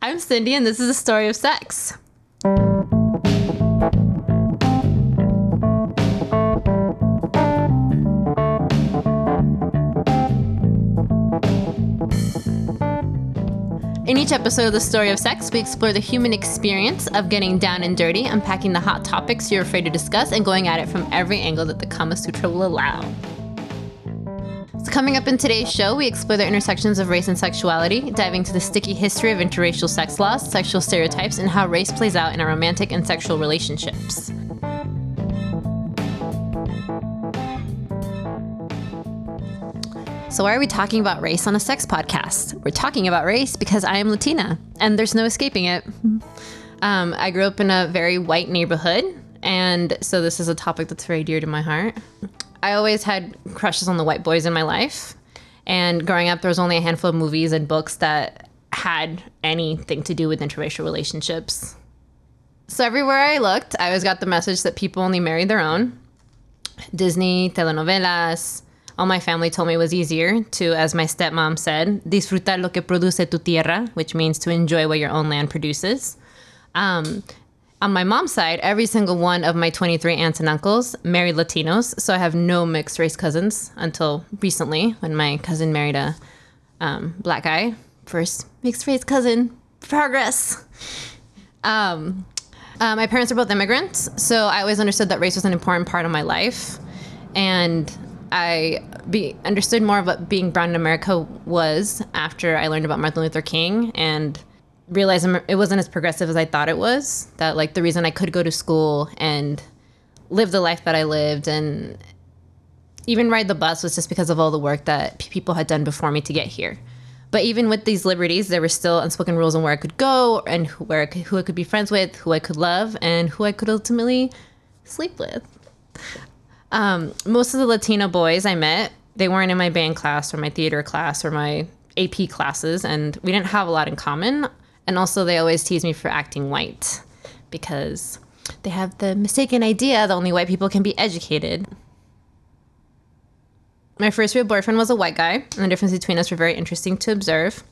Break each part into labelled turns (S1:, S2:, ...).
S1: I'm Cindy, and this is a story of sex. In each episode of The Story of Sex, we explore the human experience of getting down and dirty, unpacking the hot topics you're afraid to discuss, and going at it from every angle that the Kama Sutra will allow. Coming up in today's show, we explore the intersections of race and sexuality, diving into the sticky history of interracial sex laws, sexual stereotypes, and how race plays out in our romantic and sexual relationships. So, why are we talking about race on a sex podcast? We're talking about race because I am Latina and there's no escaping it. Um, I grew up in a very white neighborhood, and so this is a topic that's very dear to my heart. I always had crushes on the white boys in my life, and growing up, there was only a handful of movies and books that had anything to do with interracial relationships. So, everywhere I looked, I always got the message that people only married their own. Disney, telenovelas, all my family told me it was easier to, as my stepmom said, disfrutar lo que produce tu tierra, which means to enjoy what your own land produces. Um, on my mom's side, every single one of my 23 aunts and uncles married Latinos, so I have no mixed race cousins until recently when my cousin married a um, black guy. First mixed race cousin progress. Um, uh, my parents are both immigrants, so I always understood that race was an important part of my life. And I be, understood more of what being brown in America was after I learned about Martin Luther King and realized it wasn't as progressive as I thought it was. That like the reason I could go to school and live the life that I lived and even ride the bus was just because of all the work that people had done before me to get here. But even with these liberties, there were still unspoken rules on where I could go and who, where I could, who I could be friends with, who I could love, and who I could ultimately sleep with. Um, most of the Latino boys I met, they weren't in my band class or my theater class or my AP classes, and we didn't have a lot in common. And also, they always tease me for acting white because they have the mistaken idea that only white people can be educated. My first real boyfriend was a white guy, and the difference between us were very interesting to observe.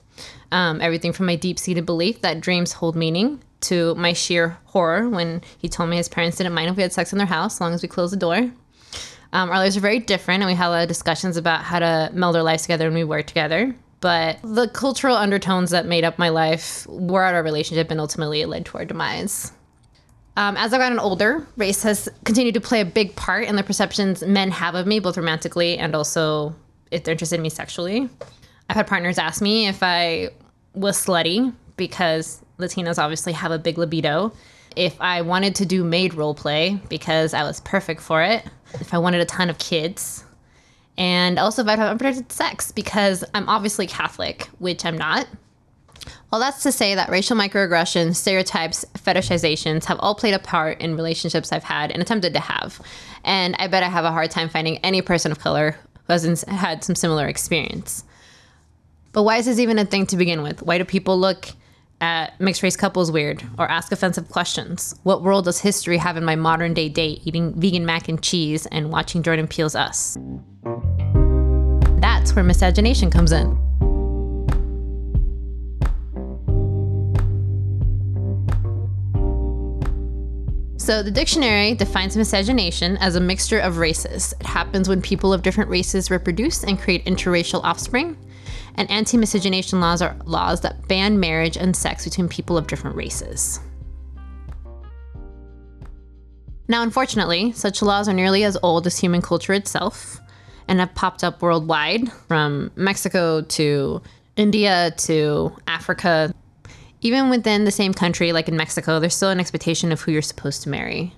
S1: Um, everything from my deep seated belief that dreams hold meaning to my sheer horror when he told me his parents didn't mind if we had sex in their house as long as we closed the door. Um, our lives are very different, and we had a lot of discussions about how to meld our lives together when we work together. But the cultural undertones that made up my life were at our relationship, and ultimately it led to our demise. Um, as I've gotten older, race has continued to play a big part in the perceptions men have of me, both romantically and also if they're interested in me sexually. I've had partners ask me if I was slutty because Latinos obviously have a big libido. If I wanted to do maid role play because I was perfect for it. If I wanted a ton of kids. And also if I'd have unprotected sex because I'm obviously Catholic, which I'm not. Well, that's to say that racial microaggressions, stereotypes, fetishizations have all played a part in relationships I've had and attempted to have. And I bet I have a hard time finding any person of color who hasn't had some similar experience. But why is this even a thing to begin with? Why do people look at mixed race couples weird or ask offensive questions? What role does history have in my modern day date eating vegan mac and cheese and watching Jordan Peele's Us? That's where miscegenation comes in. So, the dictionary defines miscegenation as a mixture of races. It happens when people of different races reproduce and create interracial offspring. And anti miscegenation laws are laws that ban marriage and sex between people of different races. Now, unfortunately, such laws are nearly as old as human culture itself and have popped up worldwide from Mexico to India to Africa. Even within the same country, like in Mexico, there's still an expectation of who you're supposed to marry.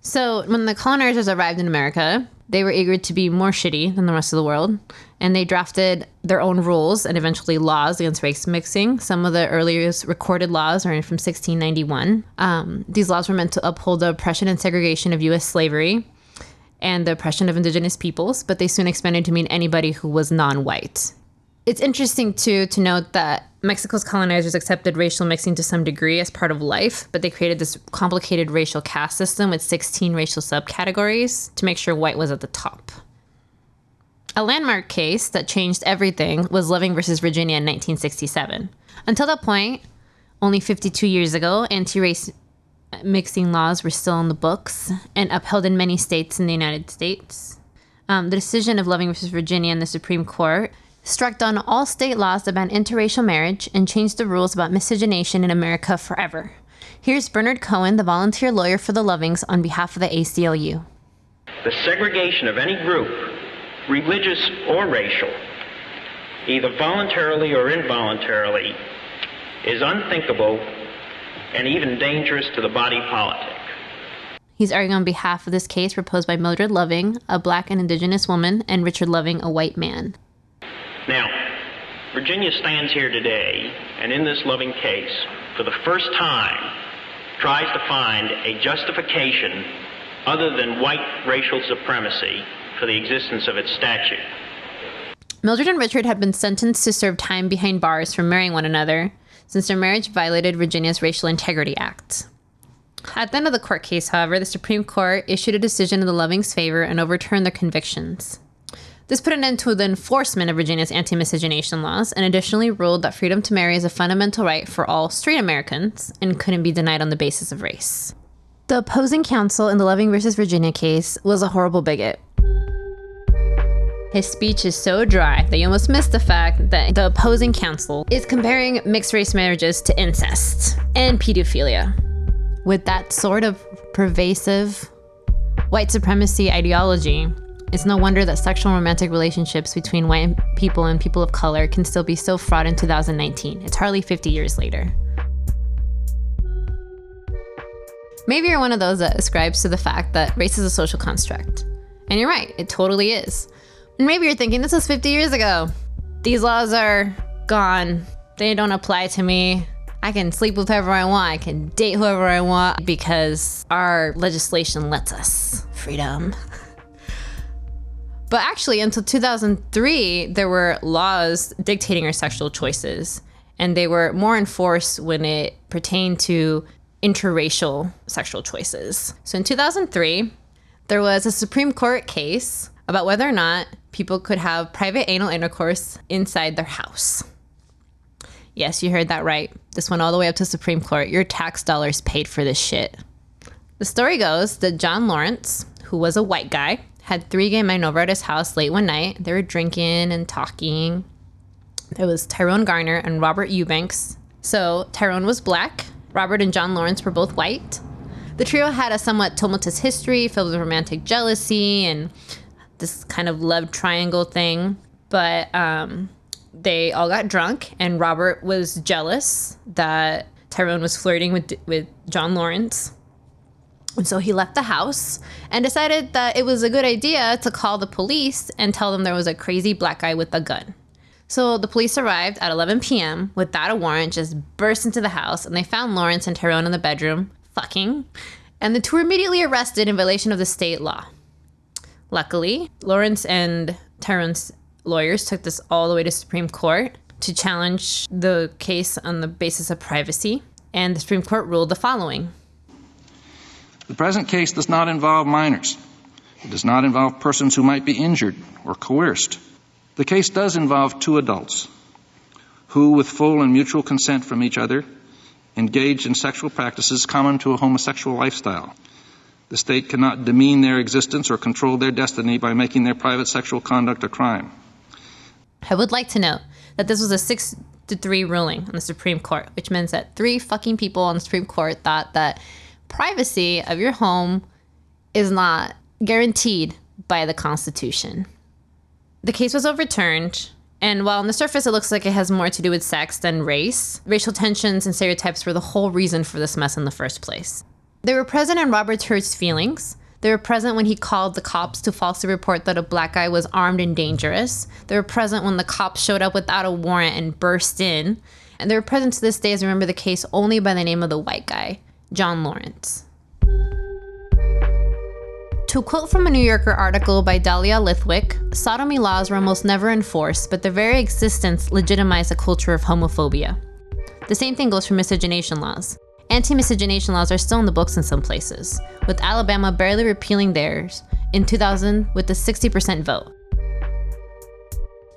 S1: So, when the colonizers arrived in America, they were eager to be more shitty than the rest of the world, and they drafted their own rules and eventually laws against race mixing. Some of the earliest recorded laws are from 1691. Um, these laws were meant to uphold the oppression and segregation of U.S. slavery and the oppression of indigenous peoples, but they soon expanded to mean anybody who was non white. It's interesting too to note that Mexico's colonizers accepted racial mixing to some degree as part of life, but they created this complicated racial caste system with 16 racial subcategories to make sure white was at the top. A landmark case that changed everything was Loving versus Virginia in 1967. Until that point, Only 52 years ago, anti race mixing laws were still in the books and upheld in many states in the United States. Um, the decision of Loving versus Virginia in the Supreme Court struck down all state laws about interracial marriage and changed the rules about miscegenation in America forever. Here's Bernard Cohen, the volunteer lawyer for the Lovings, on behalf of the ACLU.
S2: The segregation of any group, religious or racial, either voluntarily or involuntarily, is unthinkable and even dangerous to the body politic.
S1: He's arguing on behalf of this case proposed by Mildred Loving, a black and indigenous woman, and Richard Loving, a white man.
S2: Now, Virginia stands here today, and in this Loving case, for the first time, tries to find a justification other than white racial supremacy for the existence of its statute.
S1: Mildred and Richard had been sentenced to serve time behind bars for marrying one another, since their marriage violated Virginia's Racial Integrity Act. At the end of the court case, however, the Supreme Court issued a decision in the Lovings' favor and overturned their convictions. This put an end to the enforcement of Virginia's anti miscegenation laws and additionally ruled that freedom to marry is a fundamental right for all straight Americans and couldn't be denied on the basis of race. The opposing counsel in the Loving versus Virginia case was a horrible bigot. His speech is so dry that you almost miss the fact that the opposing counsel is comparing mixed race marriages to incest and pedophilia. With that sort of pervasive white supremacy ideology, it's no wonder that sexual romantic relationships between white people and people of color can still be so fraught in 2019. It's hardly 50 years later. Maybe you're one of those that ascribes to the fact that race is a social construct. And you're right, it totally is. And maybe you're thinking, this was 50 years ago. These laws are gone. They don't apply to me. I can sleep with whoever I want. I can date whoever I want because our legislation lets us. Freedom. But actually, until 2003, there were laws dictating our sexual choices, and they were more enforced when it pertained to interracial sexual choices. So in 2003, there was a Supreme Court case about whether or not people could have private anal intercourse inside their house. Yes, you heard that right. This went all the way up to Supreme Court. Your tax dollars paid for this shit. The story goes that John Lawrence, who was a white guy, had three gay men over at his house late one night. They were drinking and talking. There was Tyrone Garner and Robert Eubanks. So Tyrone was black. Robert and John Lawrence were both white. The trio had a somewhat tumultuous history filled with romantic jealousy and this kind of love triangle thing. But um, they all got drunk, and Robert was jealous that Tyrone was flirting with with John Lawrence. And so he left the house and decided that it was a good idea to call the police and tell them there was a crazy black guy with a gun. So the police arrived at 11 p.m. without a warrant, just burst into the house, and they found Lawrence and Tyrone in the bedroom, fucking. And the two were immediately arrested in violation of the state law. Luckily, Lawrence and Tyrone's lawyers took this all the way to Supreme Court to challenge the case on the basis of privacy, and the Supreme Court ruled the following.
S3: The present case does not involve minors. It does not involve persons who might be injured or coerced. The case does involve two adults who, with full and mutual consent from each other, engage in sexual practices common to a homosexual lifestyle the state cannot demean their existence or control their destiny by making their private sexual conduct a crime.
S1: I would like to note that this was a six to three ruling on the Supreme Court, which means that three fucking people on the Supreme Court thought that privacy of your home is not guaranteed by the Constitution. The case was overturned, and while on the surface it looks like it has more to do with sex than race, racial tensions and stereotypes were the whole reason for this mess in the first place. They were present in Robert Hurt's feelings. They were present when he called the cops to falsely report that a black guy was armed and dangerous. They were present when the cops showed up without a warrant and burst in. And they were present to this day as I remember the case only by the name of the white guy, John Lawrence. To quote from a New Yorker article by Dahlia Lithwick, sodomy laws were almost never enforced, but their very existence legitimized a culture of homophobia. The same thing goes for miscegenation laws. Anti miscegenation laws are still in the books in some places, with Alabama barely repealing theirs in 2000 with a 60% vote.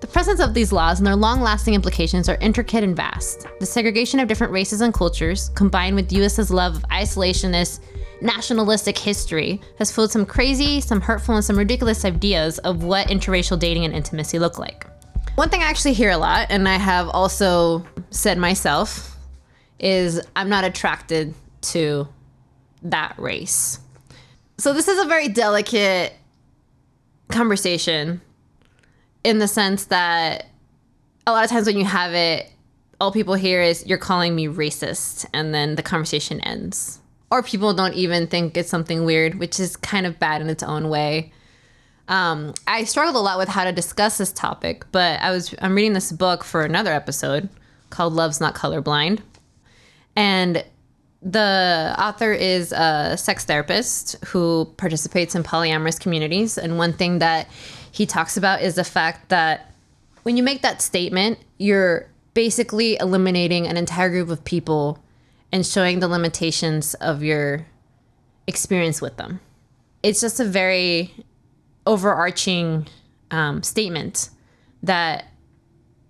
S1: The presence of these laws and their long lasting implications are intricate and vast. The segregation of different races and cultures, combined with US's love of isolationist, nationalistic history, has fueled some crazy, some hurtful, and some ridiculous ideas of what interracial dating and intimacy look like. One thing I actually hear a lot, and I have also said myself, is I'm not attracted to that race. So this is a very delicate conversation in the sense that a lot of times when you have it, all people hear is you're calling me racist, and then the conversation ends. Or people don't even think it's something weird, which is kind of bad in its own way. Um, I struggled a lot with how to discuss this topic, but I was I'm reading this book for another episode called "Love's Not Colorblind," and the author is a sex therapist who participates in polyamorous communities. And one thing that he talks about is the fact that when you make that statement, you're basically eliminating an entire group of people and showing the limitations of your experience with them. It's just a very overarching um, statement that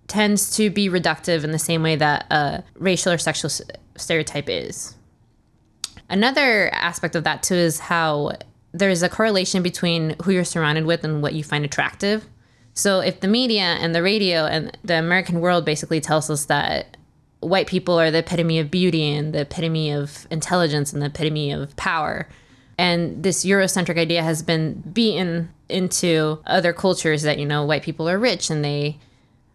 S1: tends to be reductive in the same way that a racial or sexual stereotype is. Another aspect of that too is how there's a correlation between who you're surrounded with and what you find attractive. So if the media and the radio and the American world basically tells us that white people are the epitome of beauty and the epitome of intelligence and the epitome of power, and this Eurocentric idea has been beaten into other cultures that you know white people are rich and they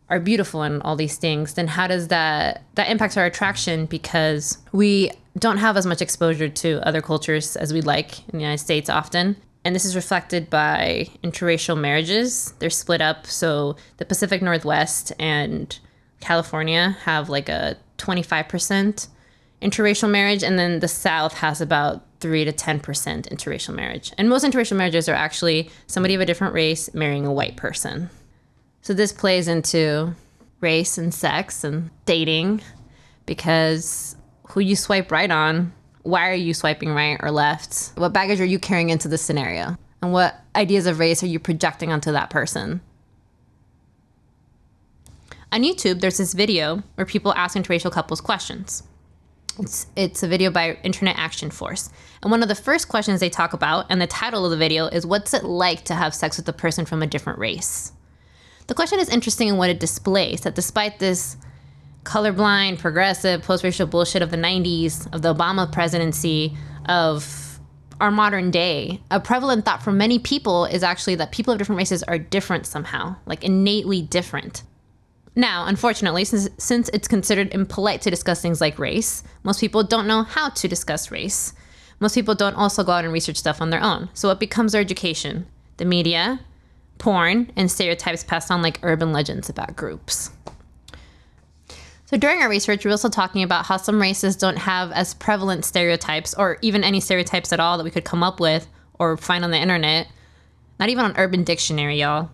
S1: are beautiful and all these things, then how does that that impacts our attraction because we don't have as much exposure to other cultures as we'd like in the United States often. And this is reflected by interracial marriages. They're split up. So the Pacific Northwest and California have like a 25% interracial marriage, and then the South has about 3 to 10% interracial marriage. And most interracial marriages are actually somebody of a different race marrying a white person. So this plays into race and sex and dating because who you swipe right on, why are you swiping right or left? What baggage are you carrying into the scenario? And what ideas of race are you projecting onto that person? On YouTube, there's this video where people ask interracial couples questions. It's, it's a video by Internet Action Force. And one of the first questions they talk about, and the title of the video is What's it like to have sex with a person from a different race? The question is interesting in what it displays that despite this colorblind, progressive, post racial bullshit of the 90s, of the Obama presidency, of our modern day, a prevalent thought for many people is actually that people of different races are different somehow, like innately different. Now, unfortunately, since, since it's considered impolite to discuss things like race, most people don't know how to discuss race. Most people don't also go out and research stuff on their own. So what becomes our education? The media, porn, and stereotypes passed on like urban legends about groups. So during our research, we are also talking about how some races don't have as prevalent stereotypes, or even any stereotypes at all that we could come up with or find on the internet. Not even on Urban Dictionary, y'all,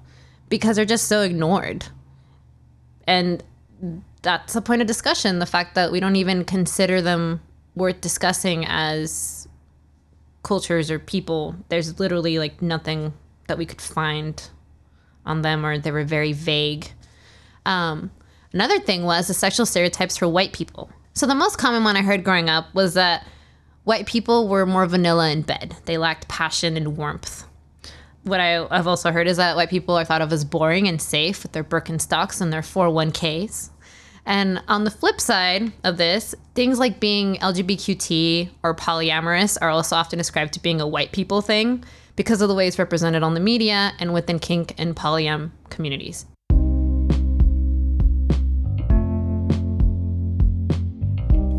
S1: because they're just so ignored. And that's the point of discussion the fact that we don't even consider them worth discussing as cultures or people. There's literally like nothing that we could find on them, or they were very vague. Um, Another thing was the sexual stereotypes for white people. So the most common one I heard growing up was that white people were more vanilla in bed. They lacked passion and warmth. What I, have also heard is that white people are thought of as boring and safe with their Birkenstocks and their 401ks. And on the flip side of this, things like being LGBTQ or polyamorous are also often described to being a white people thing because of the way it's represented on the media and within kink and polyam communities.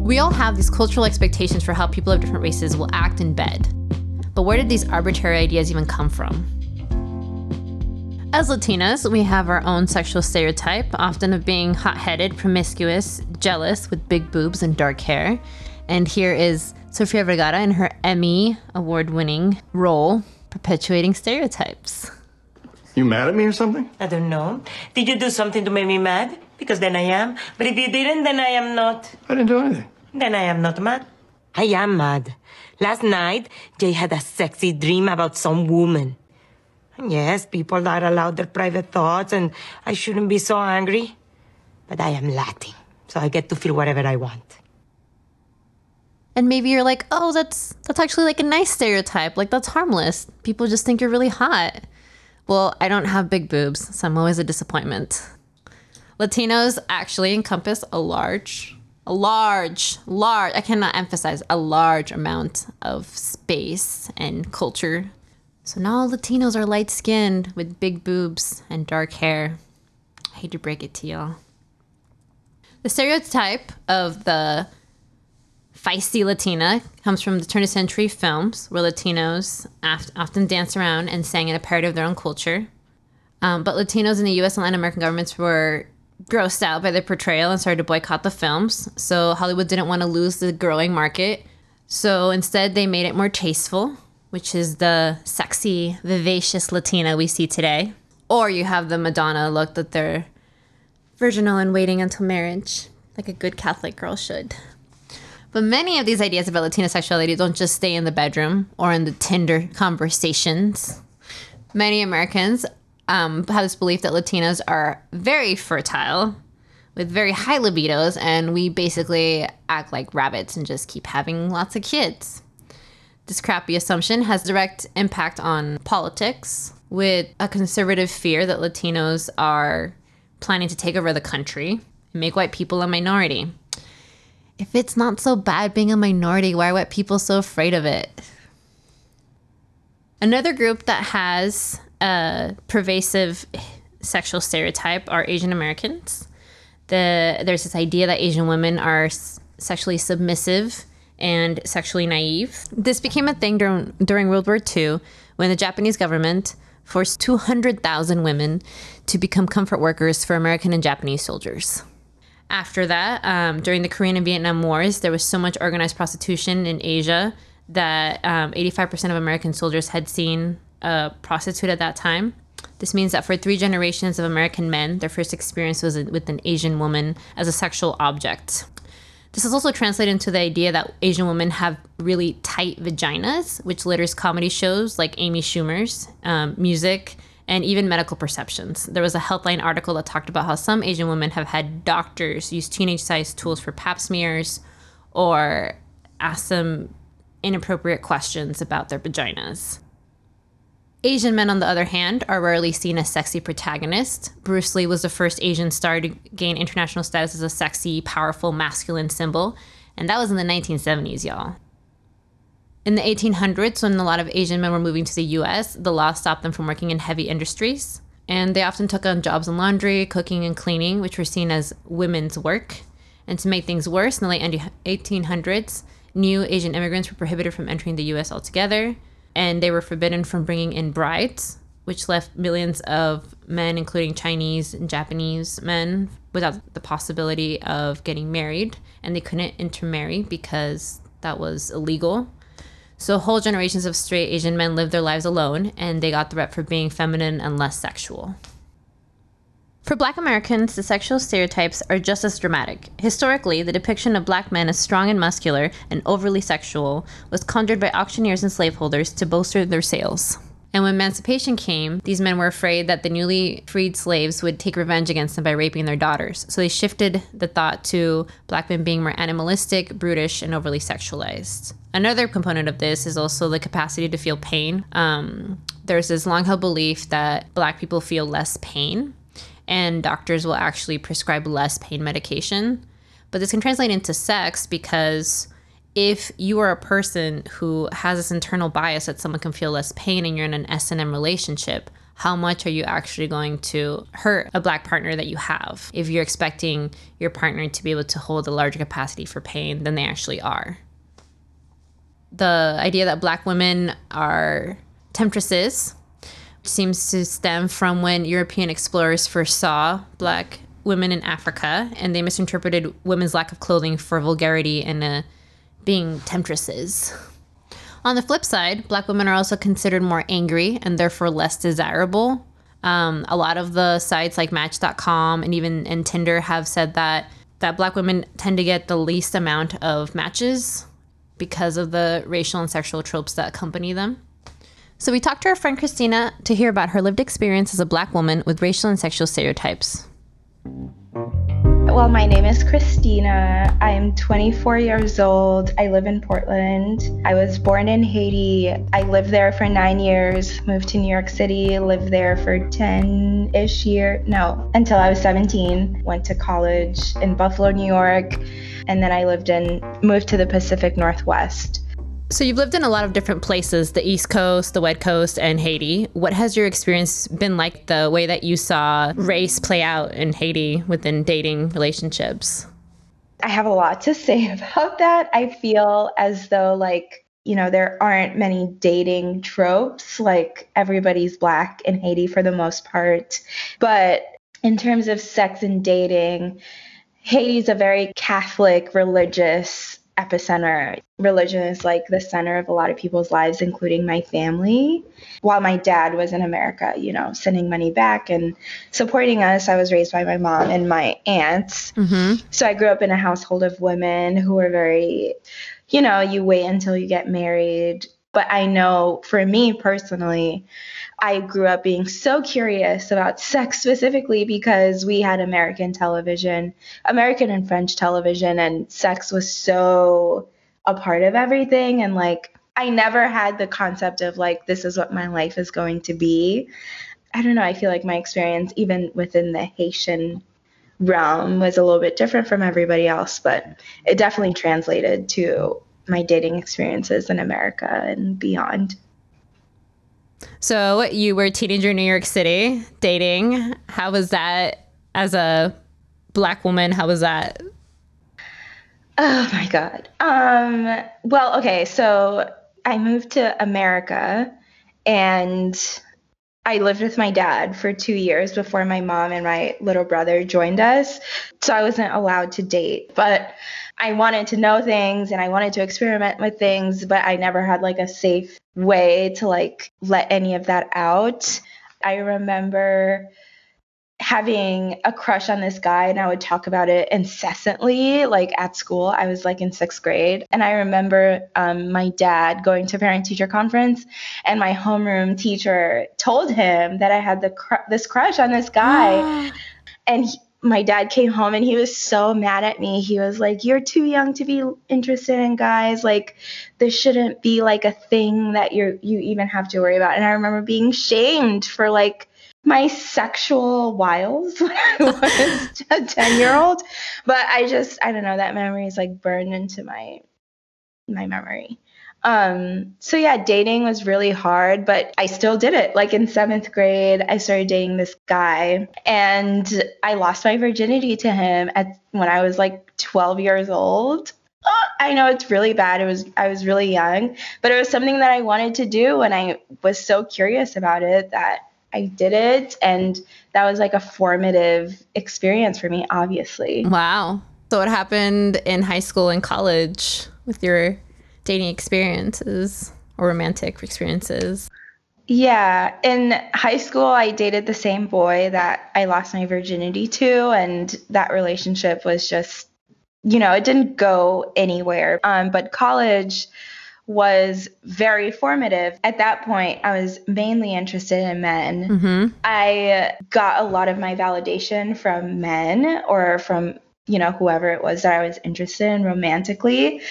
S1: We all have these cultural expectations for how people of different races will act in bed. But where did these arbitrary ideas even come from? As Latinas, we have our own sexual stereotype, often of being hot headed, promiscuous, jealous, with big boobs and dark hair. And here is Sofia Vergara in her Emmy award winning role, perpetuating stereotypes.
S4: You mad at me or something?
S5: I don't know. Did you do something to make me mad? Because then I am. But if you didn't, then I am not.
S4: I didn't do anything.
S5: Then I am not mad. I am mad. Last night, Jay had a sexy dream about some woman. And yes, people are allowed their private thoughts, and I shouldn't be so angry. But I am Latin, so I get to feel whatever I want.
S1: And maybe you're like, oh, that's that's actually like a nice stereotype. Like that's harmless. People just think you're really hot. Well, I don't have big boobs, so I'm always a disappointment. Latinos actually encompass a large, a large, large, I cannot emphasize, a large amount of space and culture. So now all Latinos are light skinned with big boobs and dark hair. I hate to break it to y'all. The stereotype of the feisty Latina comes from the turn of century films where Latinos often danced around and sang in a parody of their own culture. Um, but Latinos in the US and Latin American governments were grossed out by the portrayal and started to boycott the films. So Hollywood didn't want to lose the growing market. So instead, they made it more tasteful, which is the sexy, vivacious Latina we see today. Or you have the Madonna look that they're virginal and waiting until marriage, like a good Catholic girl should. But many of these ideas about Latina sexuality don't just stay in the bedroom or in the Tinder conversations. Many Americans um, have this belief that Latinas are very fertile with very high libidos, and we basically act like rabbits and just keep having lots of kids. This crappy assumption has direct impact on politics, with a conservative fear that Latinos are planning to take over the country and make white people a minority if it's not so bad being a minority, why are people so afraid of it? Another group that has a pervasive sexual stereotype are Asian Americans. The, there's this idea that Asian women are sexually submissive and sexually naive. This became a thing during, during World War II when the Japanese government forced 200,000 women to become comfort workers for American and Japanese soldiers after that, um, during the Korean and Vietnam Wars, there was so much organized prostitution in Asia that um, 85% of American soldiers had seen a prostitute at that time. This means that for three generations of American men, their first experience was with an Asian woman as a sexual object. This is also translated into the idea that Asian women have really tight vaginas, which litters comedy shows like Amy Schumer's, um, music, and even medical perceptions. There was a Healthline article that talked about how some Asian women have had doctors use teenage sized tools for pap smears or ask them inappropriate questions about their vaginas. Asian men, on the other hand, are rarely seen as sexy protagonists. Bruce Lee was the first Asian star to gain international status as a sexy, powerful, masculine symbol, and that was in the 1970s, y'all. In the 1800s, when a lot of Asian men were moving to the US, the law stopped them from working in heavy industries. And they often took on jobs in laundry, cooking, and cleaning, which were seen as women's work. And to make things worse, in the late 1800s, new Asian immigrants were prohibited from entering the US altogether. And they were forbidden from bringing in brides, which left millions of men, including Chinese and Japanese men, without the possibility of getting married. And they couldn't intermarry because that was illegal. So whole generations of straight Asian men lived their lives alone, and they got the rep for being feminine and less sexual. For black Americans, the sexual stereotypes are just as dramatic. Historically, the depiction of black men as strong and muscular and overly sexual was conjured by auctioneers and slaveholders to bolster their sales. And when emancipation came, these men were afraid that the newly freed slaves would take revenge against them by raping their daughters. So they shifted the thought to black men being more animalistic, brutish, and overly sexualized. Another component of this is also the capacity to feel pain. Um, there's this long held belief that black people feel less pain, and doctors will actually prescribe less pain medication. But this can translate into sex because if you are a person who has this internal bias that someone can feel less pain and you're in an S&M relationship, how much are you actually going to hurt a black partner that you have if you're expecting your partner to be able to hold a larger capacity for pain than they actually are? The idea that black women are temptresses seems to stem from when European explorers first saw black women in Africa and they misinterpreted women's lack of clothing for vulgarity and uh, being temptresses. On the flip side, black women are also considered more angry and therefore less desirable. Um, a lot of the sites like Match.com and even and Tinder have said that that black women tend to get the least amount of matches because of the racial and sexual tropes that accompany them. So we talked to our friend Christina to hear about her lived experience as a black woman with racial and sexual stereotypes.
S6: Well, my name is Christina. I'm 24 years old. I live in Portland. I was born in Haiti. I lived there for nine years, moved to New York City, lived there for 10 ish years. No, until I was 17. Went to college in Buffalo, New York. And then I lived in, moved to the Pacific Northwest.
S1: So you've lived in a lot of different places, the East Coast, the West Coast, and Haiti. What has your experience been like the way that you saw race play out in Haiti within dating relationships?
S6: I have a lot to say about that. I feel as though like, you know, there aren't many dating tropes. Like everybody's black in Haiti for the most part. But in terms of sex and dating, Haiti's a very Catholic religious epicenter. Religion is like the center of a lot of people's lives, including my family. While my dad was in America, you know, sending money back and supporting us, I was raised by my mom and my aunts. Mm-hmm. So I grew up in a household of women who were very, you know, you wait until you get married. But I know for me personally, I grew up being so curious about sex specifically because we had American television, American and French television, and sex was so a part of everything. And like, I never had the concept of like, this is what my life is going to be. I don't know. I feel like my experience, even within the Haitian realm, was a little bit different from everybody else, but it definitely translated to my dating experiences in America and beyond.
S1: So you were a teenager in New York City dating. How was that as a black woman? How was that?
S6: Oh my god. Um well, okay, so I moved to America and I lived with my dad for 2 years before my mom and my little brother joined us. So I wasn't allowed to date, but I wanted to know things and I wanted to experiment with things, but I never had like a safe way to like let any of that out. I remember having a crush on this guy and I would talk about it incessantly, like at school. I was like in sixth grade. And I remember um, my dad going to parent teacher conference and my homeroom teacher told him that I had the cr- this crush on this guy. and he, my dad came home and he was so mad at me. He was like, You're too young to be interested in guys. Like, this shouldn't be like a thing that you're you even have to worry about. And I remember being shamed for like my sexual wiles when I was a 10 year old. But I just I don't know, that memory is like burned into my my memory. Um, so yeah, dating was really hard, but I still did it. Like in seventh grade, I started dating this guy and I lost my virginity to him at when I was like 12 years old. Oh, I know it's really bad. It was I was really young, but it was something that I wanted to do and I was so curious about it that I did it and that was like a formative experience for me, obviously.
S1: Wow. So what happened in high school and college with your dating experiences or romantic experiences?
S6: Yeah, in high school, I dated the same boy that I lost my virginity to, and that relationship was just, you know, it didn't go anywhere. Um, but college was very formative. At that point, I was mainly interested in men. Mm-hmm. I got a lot of my validation from men or from you know, whoever it was that I was interested in romantically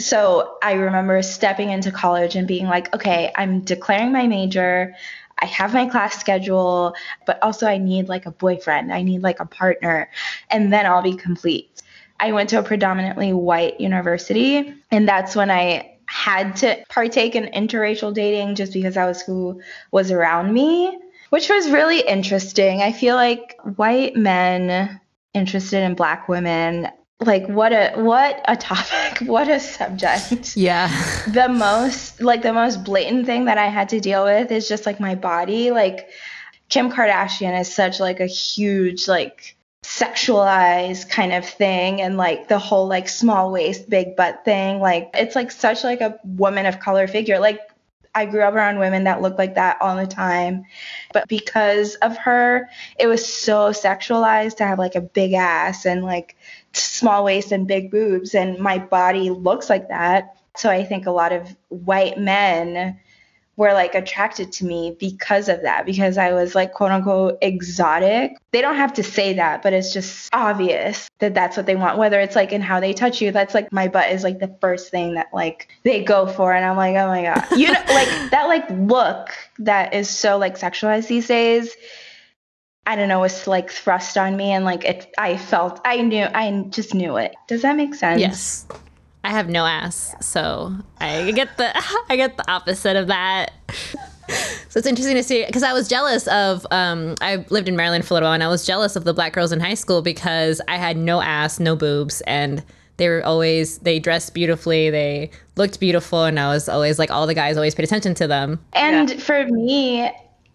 S6: so I remember stepping into college and being like, okay, I'm declaring my major. I have my class schedule, but also I need like a boyfriend. I need like a partner, and then I'll be complete. I went to a predominantly white university, and that's when I had to partake in interracial dating just because that was who was around me, which was really interesting. I feel like white men interested in black women like what a what a topic what a subject.
S1: Yeah.
S6: The most like the most blatant thing that i had to deal with is just like my body. Like kim kardashian is such like a huge like sexualized kind of thing and like the whole like small waist big butt thing. Like it's like such like a woman of color figure. Like I grew up around women that looked like that all the time. But because of her, it was so sexualized to have like a big ass and like small waist and big boobs. And my body looks like that. So I think a lot of white men were like attracted to me because of that, because I was like quote unquote exotic. They don't have to say that, but it's just obvious that that's what they want. Whether it's like in how they touch you, that's like my butt is like the first thing that like they go for. And I'm like, oh my God. You know, like that like look that is so like sexualized these days. I don't know, was like thrust on me and like it I felt I knew I just knew it. Does that make sense?
S1: Yes. I have no ass, so I get the I get the opposite of that. So it's interesting to see because I was jealous of. Um, I lived in Maryland for a little while, and I was jealous of the black girls in high school because I had no ass, no boobs, and they were always they dressed beautifully, they looked beautiful, and I was always like all the guys always paid attention to them.
S6: And yeah. for me,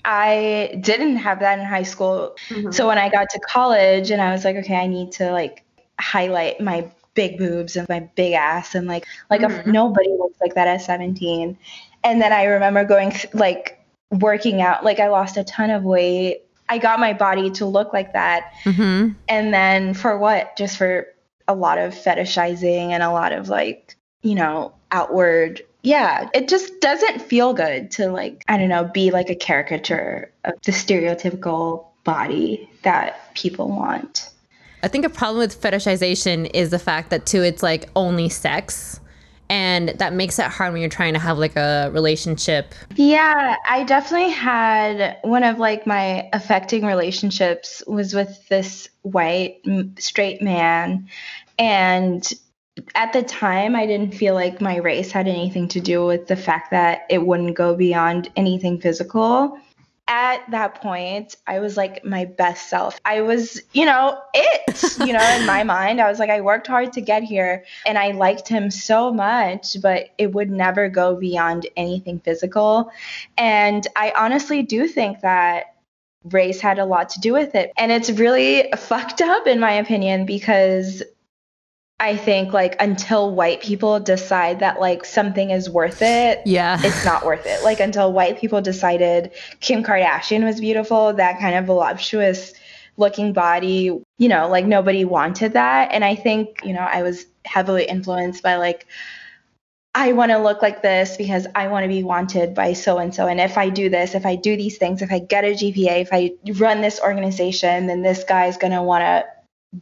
S6: I didn't have that in high school. Mm-hmm. So when I got to college, and I was like, okay, I need to like highlight my big boobs and my big ass and like like mm-hmm. a, nobody looks like that at 17 and then i remember going like working out like i lost a ton of weight i got my body to look like that mm-hmm. and then for what just for a lot of fetishizing and a lot of like you know outward yeah it just doesn't feel good to like i don't know be like a caricature of the stereotypical body that people want
S1: I think a problem with fetishization is the fact that too it's like only sex and that makes it hard when you're trying to have like a relationship.
S6: Yeah, I definitely had one of like my affecting relationships was with this white straight man and at the time I didn't feel like my race had anything to do with the fact that it wouldn't go beyond anything physical at that point, I was like my best self. I was, you know, it, you know, in my mind. I was like, I worked hard to get here and I liked him so much, but it would never go beyond anything physical. And I honestly do think that race had a lot to do with it. And it's really fucked up, in my opinion, because I think like until white people decide that like something is worth it,
S1: yeah,
S6: it's not worth it. Like until white people decided Kim Kardashian was beautiful, that kind of voluptuous looking body, you know, like nobody wanted that. And I think, you know, I was heavily influenced by like I want to look like this because I want to be wanted by so and so. And if I do this, if I do these things, if I get a GPA, if I run this organization, then this guy's going to want to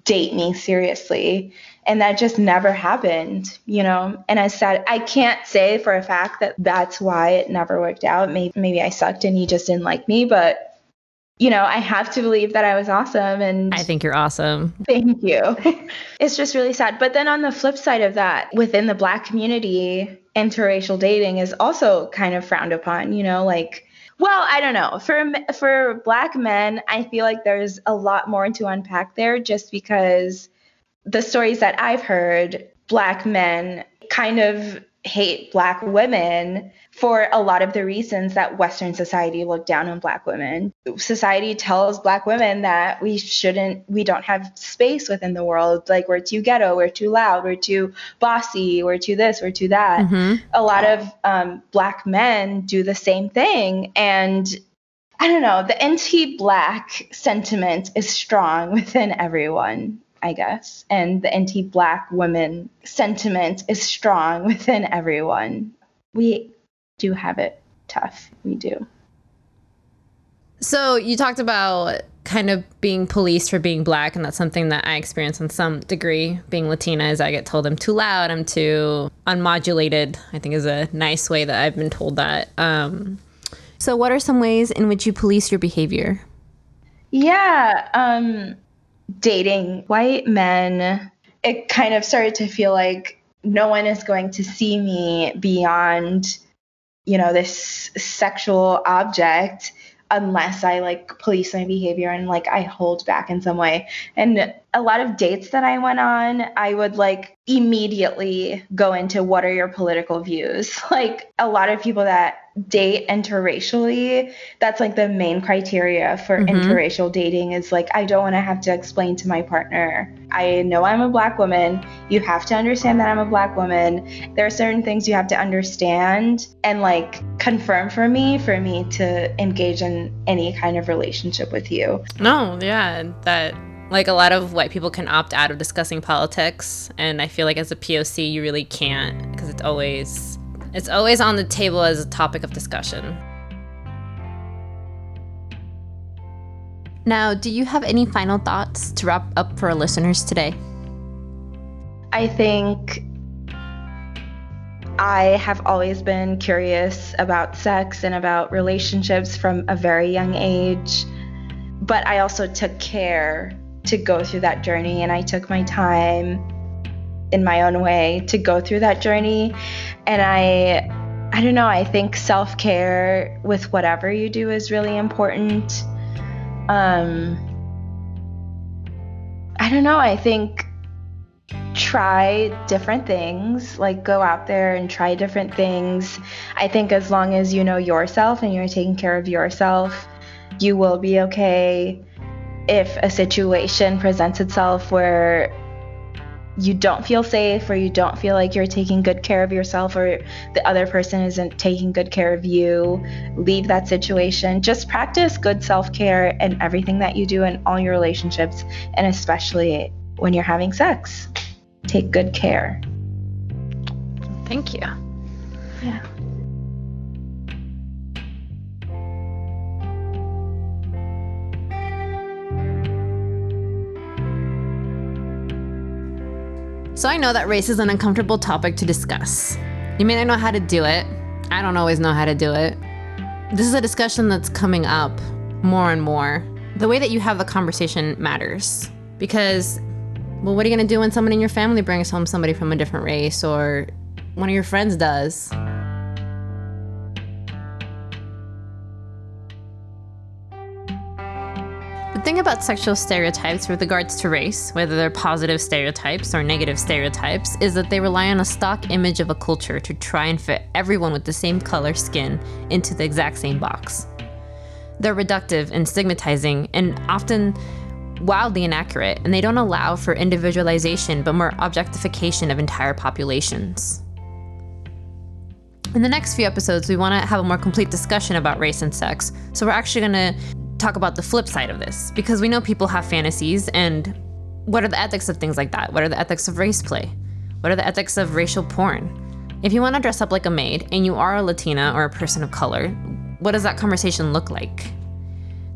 S6: date me seriously and that just never happened you know? And i said i can't say for a fact that that's why it never worked out. Maybe maybe i sucked and he just didn't like me but you know i have to believe that i was awesome and
S1: i think you're awesome.
S6: Thank you. It's just really sad. But then on the flip side of that within the black community interracial dating is also kind of frowned upon you know? Like well, I don't know. For for black men, I feel like there's a lot more to unpack there just because the stories that I've heard, black men kind of hate black women for a lot of the reasons that Western society looked down on black women. Society tells black women that we shouldn't, we don't have space within the world. Like we're too ghetto, we're too loud, we're too bossy, we're too this, we're too that. Mm-hmm. A lot of um, black men do the same thing. And I don't know, the anti black sentiment is strong within everyone. I guess. And the anti black women sentiment is strong within everyone. We do have it tough. We do.
S1: So you talked about kind of being policed for being black, and that's something that I experience in some degree. Being Latina, is I get told I'm too loud, I'm too unmodulated. I think is a nice way that I've been told that. Um, so, what are some ways in which you police your behavior?
S6: Yeah, um, dating white men, it kind of started to feel like no one is going to see me beyond, you know, this sexual object unless I like police my behavior and like I hold back in some way. And a lot of dates that I went on, I would like immediately go into what are your political views? Like a lot of people that date interracially, that's like the main criteria for mm-hmm. interracial dating is like, I don't want to have to explain to my partner, I know I'm a black woman. You have to understand that I'm a black woman. There are certain things you have to understand and like confirm for me for me to engage in any kind of relationship with you.
S1: No, yeah, that like a lot of white people can opt out of discussing politics and i feel like as a poc you really can't because it's always It's always on the table as a topic of discussion. Now, do you have any final thoughts to wrap up for our listeners today?
S6: I think I have always been curious about sex and about relationships from a very young age, but I also took care to go through that journey and I took my time in my own way to go through that journey and I I don't know, I think self-care with whatever you do is really important. Um I don't know, I think try different things, like go out there and try different things. I think as long as you know yourself and you're taking care of yourself, you will be okay if a situation presents itself where you don't feel safe or you don't feel like you're taking good care of yourself or the other person isn't taking good care of you, leave that situation. Just practice good self care in everything that you do in all your relationships, and especially when you're having sex. Take good care.
S1: Thank you.
S6: Yeah.
S1: So I know that race is an uncomfortable topic to discuss. You may not know how to do it. I don't always know how to do it. This is a discussion that's coming up more and more. The way that you have the conversation matters because, well, what are you going to do when someone in your family brings home somebody from a different race or one of your friends does? Thing about sexual stereotypes with regards to race, whether they're positive stereotypes or negative stereotypes, is that they rely on a stock image of a culture to try and fit everyone with the same color skin into the exact same box. They're reductive and stigmatizing and often wildly inaccurate, and they don't allow for individualization but more objectification of entire populations. In the next few episodes, we want to have a more complete discussion about race and sex, so we're actually going to talk about the flip side of this because we know people have fantasies and what are the ethics of things like that? What are the ethics of race play? What are the ethics of racial porn? If you want to dress up like a maid and you are a Latina or a person of color, what does that conversation look like?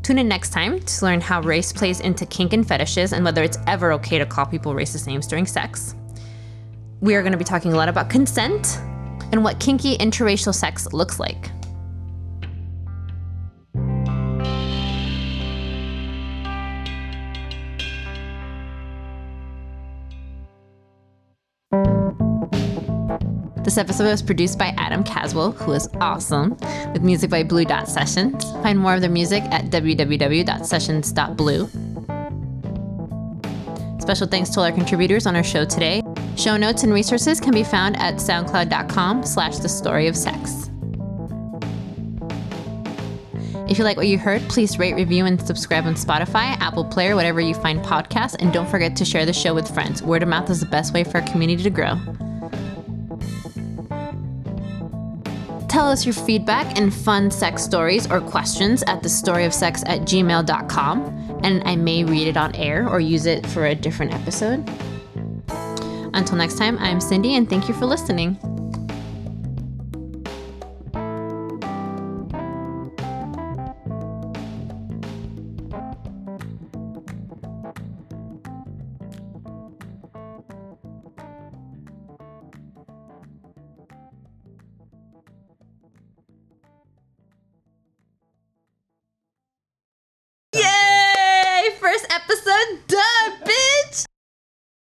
S1: Tune in next time to learn how race plays into kink and fetishes and whether it's ever okay to call people racist names during sex. We are going to be talking a lot about consent and what kinky interracial sex looks like. This episode was produced by Adam Caswell, who is awesome, with music by Blue Dot Sessions. Find more of their music at www.sessions.blue. Special thanks to all our contributors on our show today. Show notes and resources can be found at soundcloud.com slash the story of sex. If you like what you heard, please rate, review, and subscribe on Spotify, Apple Player, whatever you find podcasts, and don't forget to share the show with friends. Word of mouth is the best way for our community to grow. Tell us your feedback and fun sex stories or questions at thestoryofsex at gmail.com, and I may read it on air or use it for a different episode. Until next time, I'm Cindy, and thank you for listening.